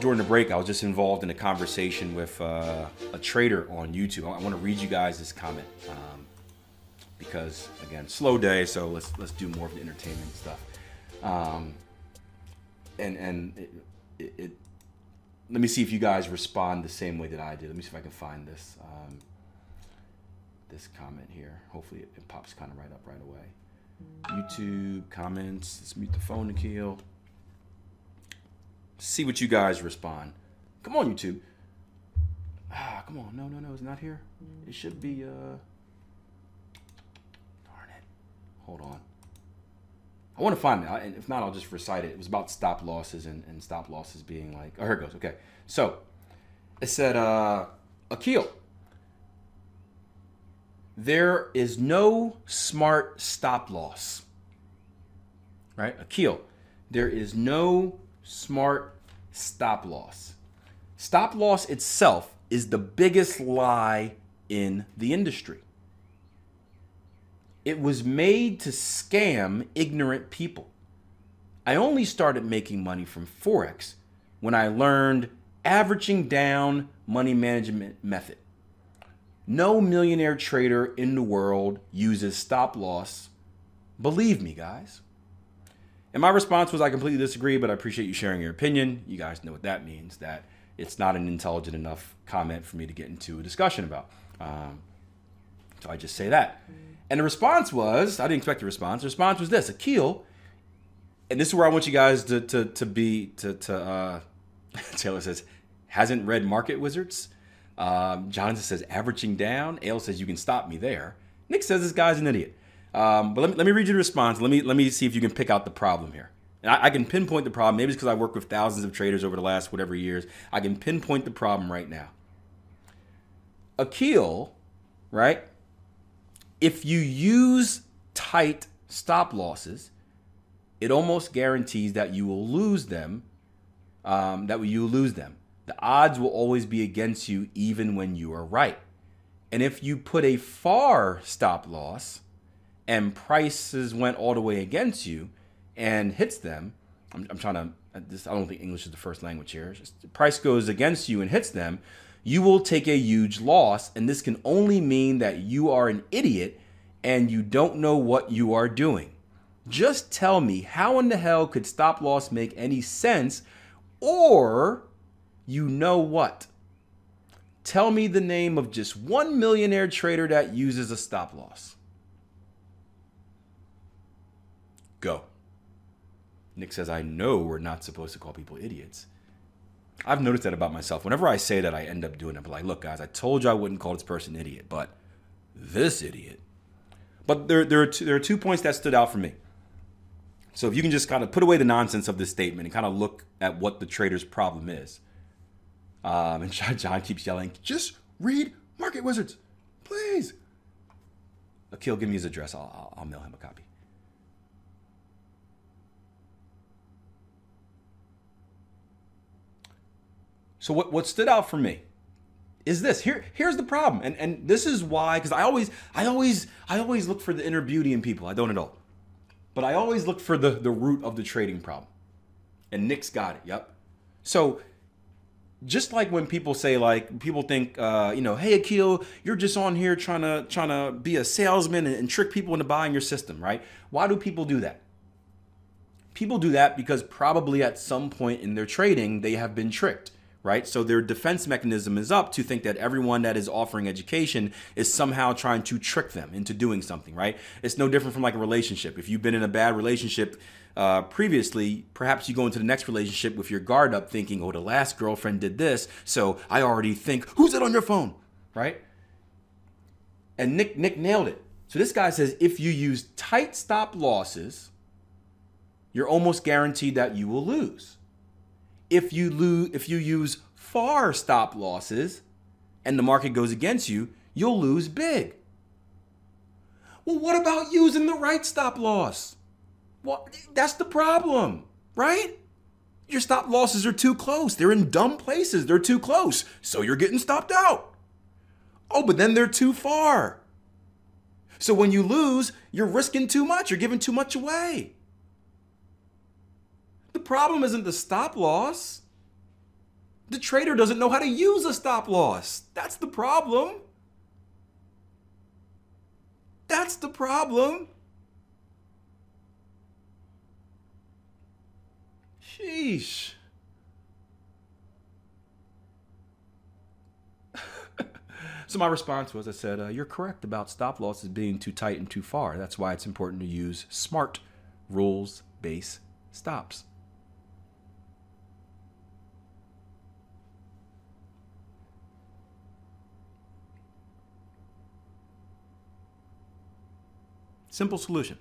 During the break, I was just involved in a conversation with uh, a trader on YouTube. I want to read you guys this comment um, because, again, slow day, so let's let's do more of the entertainment stuff. Um, and and it, it, it, let me see if you guys respond the same way that I did. Let me see if I can find this um, this comment here. Hopefully, it, it pops kind of right up right away. YouTube comments. Let's mute the phone, Nikhil see what you guys respond. Come on, YouTube. Ah, come on. No, no, no. It's not here. It should be. uh Darn it. Hold on. I want to find it. And if not, I'll just recite it. It was about stop losses and, and stop losses being like. Oh, here it goes. Okay. So it said, uh, Akil. There is no smart stop loss. Right? Akil. There is no smart stop loss. Stop loss itself is the biggest lie in the industry. It was made to scam ignorant people. I only started making money from Forex when I learned averaging down money management method. No millionaire trader in the world uses stop loss. Believe me, guys. And my response was, I completely disagree, but I appreciate you sharing your opinion. You guys know what that means, that it's not an intelligent enough comment for me to get into a discussion about. Um, so I just say that. And the response was, I didn't expect a response. The response was this Akil, and this is where I want you guys to, to, to be, to, to uh, Taylor says, hasn't read Market Wizards. Um, Jonathan says, averaging down. Ale says, you can stop me there. Nick says, this guy's an idiot. Um, but let me, let me read you the response. Let me let me see if you can pick out the problem here. And I, I can pinpoint the problem. Maybe it's because I work with thousands of traders over the last whatever years. I can pinpoint the problem right now. Akil, right? If you use tight stop losses, it almost guarantees that you will lose them. Um, that you will lose them. The odds will always be against you, even when you are right. And if you put a far stop loss, and prices went all the way against you and hits them, I'm, I'm trying to, uh, this, I don't think English is the first language here. Just, price goes against you and hits them, you will take a huge loss. And this can only mean that you are an idiot and you don't know what you are doing. Just tell me how in the hell could stop loss make any sense or you know what? Tell me the name of just one millionaire trader that uses a stop loss. Go. Nick says, I know we're not supposed to call people idiots. I've noticed that about myself. Whenever I say that, I end up doing it. But like, look, guys, I told you I wouldn't call this person an idiot, but this idiot. But there, there, are two, there are two points that stood out for me. So if you can just kind of put away the nonsense of this statement and kind of look at what the trader's problem is. Um, and John keeps yelling, just read Market Wizards, please. Akil, give me his address. I'll, I'll, I'll mail him a copy. So what, what stood out for me is this. Here, here's the problem. And and this is why, because I always, I always, I always look for the inner beauty in people. I don't at all. But I always look for the, the root of the trading problem. And Nick's got it. Yep. So just like when people say like people think uh, you know hey Akil you're just on here trying to trying to be a salesman and, and trick people into buying your system right why do people do that people do that because probably at some point in their trading they have been tricked right so their defense mechanism is up to think that everyone that is offering education is somehow trying to trick them into doing something right it's no different from like a relationship if you've been in a bad relationship uh, previously, perhaps you go into the next relationship with your guard up thinking, oh, the last girlfriend did this, so I already think, who's it on your phone? Right? And Nick Nick nailed it. So this guy says if you use tight stop losses, you're almost guaranteed that you will lose. If you lose if you use far stop losses and the market goes against you, you'll lose big. Well, what about using the right stop loss? Well, that's the problem, right? Your stop losses are too close. They're in dumb places. They're too close. So you're getting stopped out. Oh, but then they're too far. So when you lose, you're risking too much. You're giving too much away. Problem isn't the stop loss. The trader doesn't know how to use a stop loss. That's the problem. That's the problem. Sheesh. so my response was I said, uh, You're correct about stop losses being too tight and too far. That's why it's important to use smart rules based stops. Simple solution.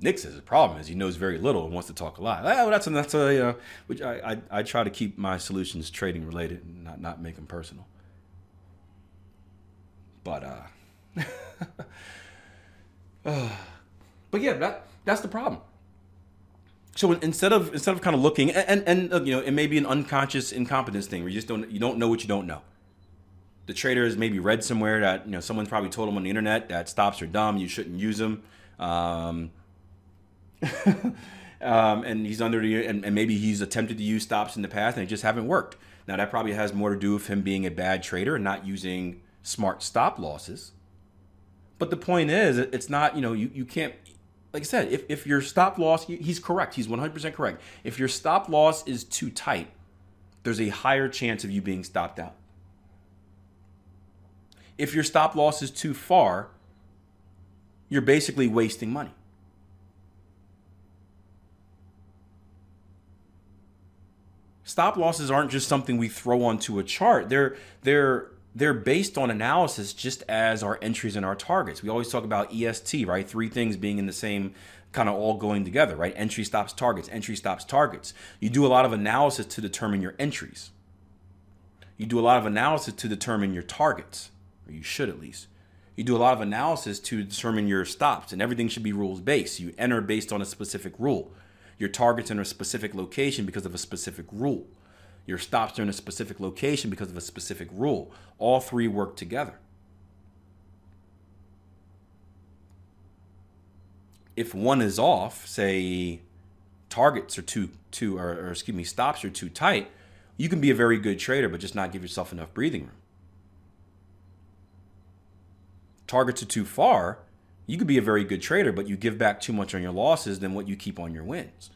Nick says the problem is he knows very little and wants to talk a lot. Oh, that's a, that's a which I, I, I try to keep my solutions trading related and not not make them personal. But uh, uh but yeah, that that's the problem. So instead of instead of kind of looking and and, and you know it may be an unconscious incompetence thing where you just don't you don't know what you don't know. The trader has maybe read somewhere that you know someone probably told him on the internet that stops are dumb, you shouldn't use them. Um, um, and he's under the and, and, maybe he's attempted to use stops in the past and they just haven't worked. Now that probably has more to do with him being a bad trader and not using smart stop losses. But the point is, it's not you know you you can't like I said if if your stop loss he's correct he's 100% correct if your stop loss is too tight there's a higher chance of you being stopped out. If your stop loss is too far, you're basically wasting money. stop losses aren't just something we throw onto a chart. They're they're they're based on analysis just as our entries and our targets. We always talk about EST, right? Three things being in the same kind of all going together, right? Entry stops targets, entry stops targets. You do a lot of analysis to determine your entries. You do a lot of analysis to determine your targets, or you should at least. You do a lot of analysis to determine your stops, and everything should be rules based. You enter based on a specific rule. Your target's in a specific location because of a specific rule. Your stops are in a specific location because of a specific rule. All three work together. If one is off, say targets are too too or, or excuse me, stops are too tight, you can be a very good trader but just not give yourself enough breathing room. Targets are too far, you could be a very good trader, but you give back too much on your losses than what you keep on your wins.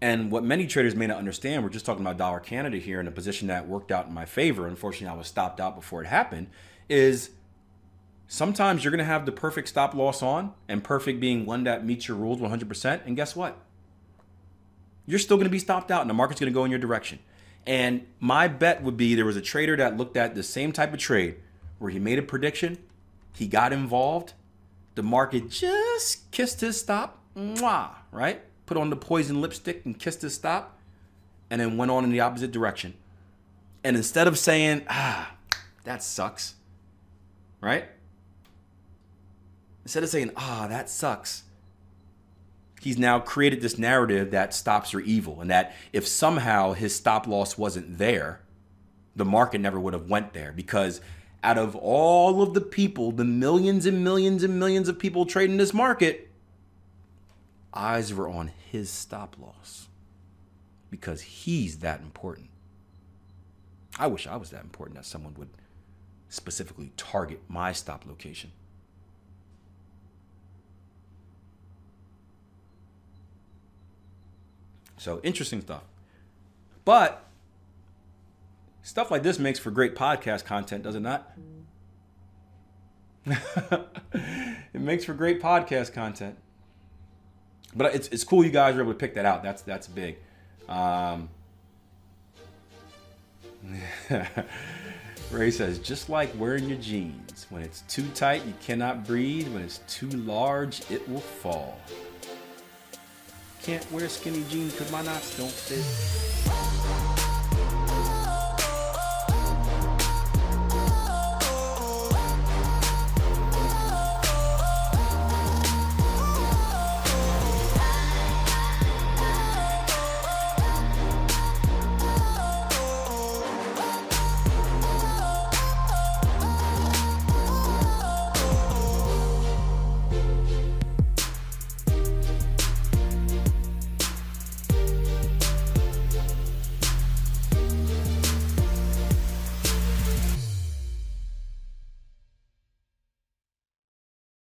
And what many traders may not understand, we're just talking about dollar Canada here in a position that worked out in my favor. Unfortunately, I was stopped out before it happened. Is sometimes you're going to have the perfect stop loss on, and perfect being one that meets your rules 100%. And guess what? You're still going to be stopped out, and the market's going to go in your direction. And my bet would be there was a trader that looked at the same type of trade where he made a prediction, he got involved, the market just kissed his stop, mwah, right? Put on the poison lipstick and kissed his stop, and then went on in the opposite direction. And instead of saying, ah, that sucks, right? Instead of saying, ah, that sucks, he's now created this narrative that stops are evil and that if somehow his stop loss wasn't there, the market never would have went there because out of all of the people, the millions and millions and millions of people trading this market, eyes were on his stop loss because he's that important. I wish I was that important that someone would specifically target my stop location. So interesting stuff. But stuff like this makes for great podcast content, does it not? it makes for great podcast content. But it's, it's cool you guys were able to pick that out. That's that's big. Um, Ray says, just like wearing your jeans. When it's too tight, you cannot breathe. When it's too large, it will fall. Can't wear skinny jeans because my knots don't fit.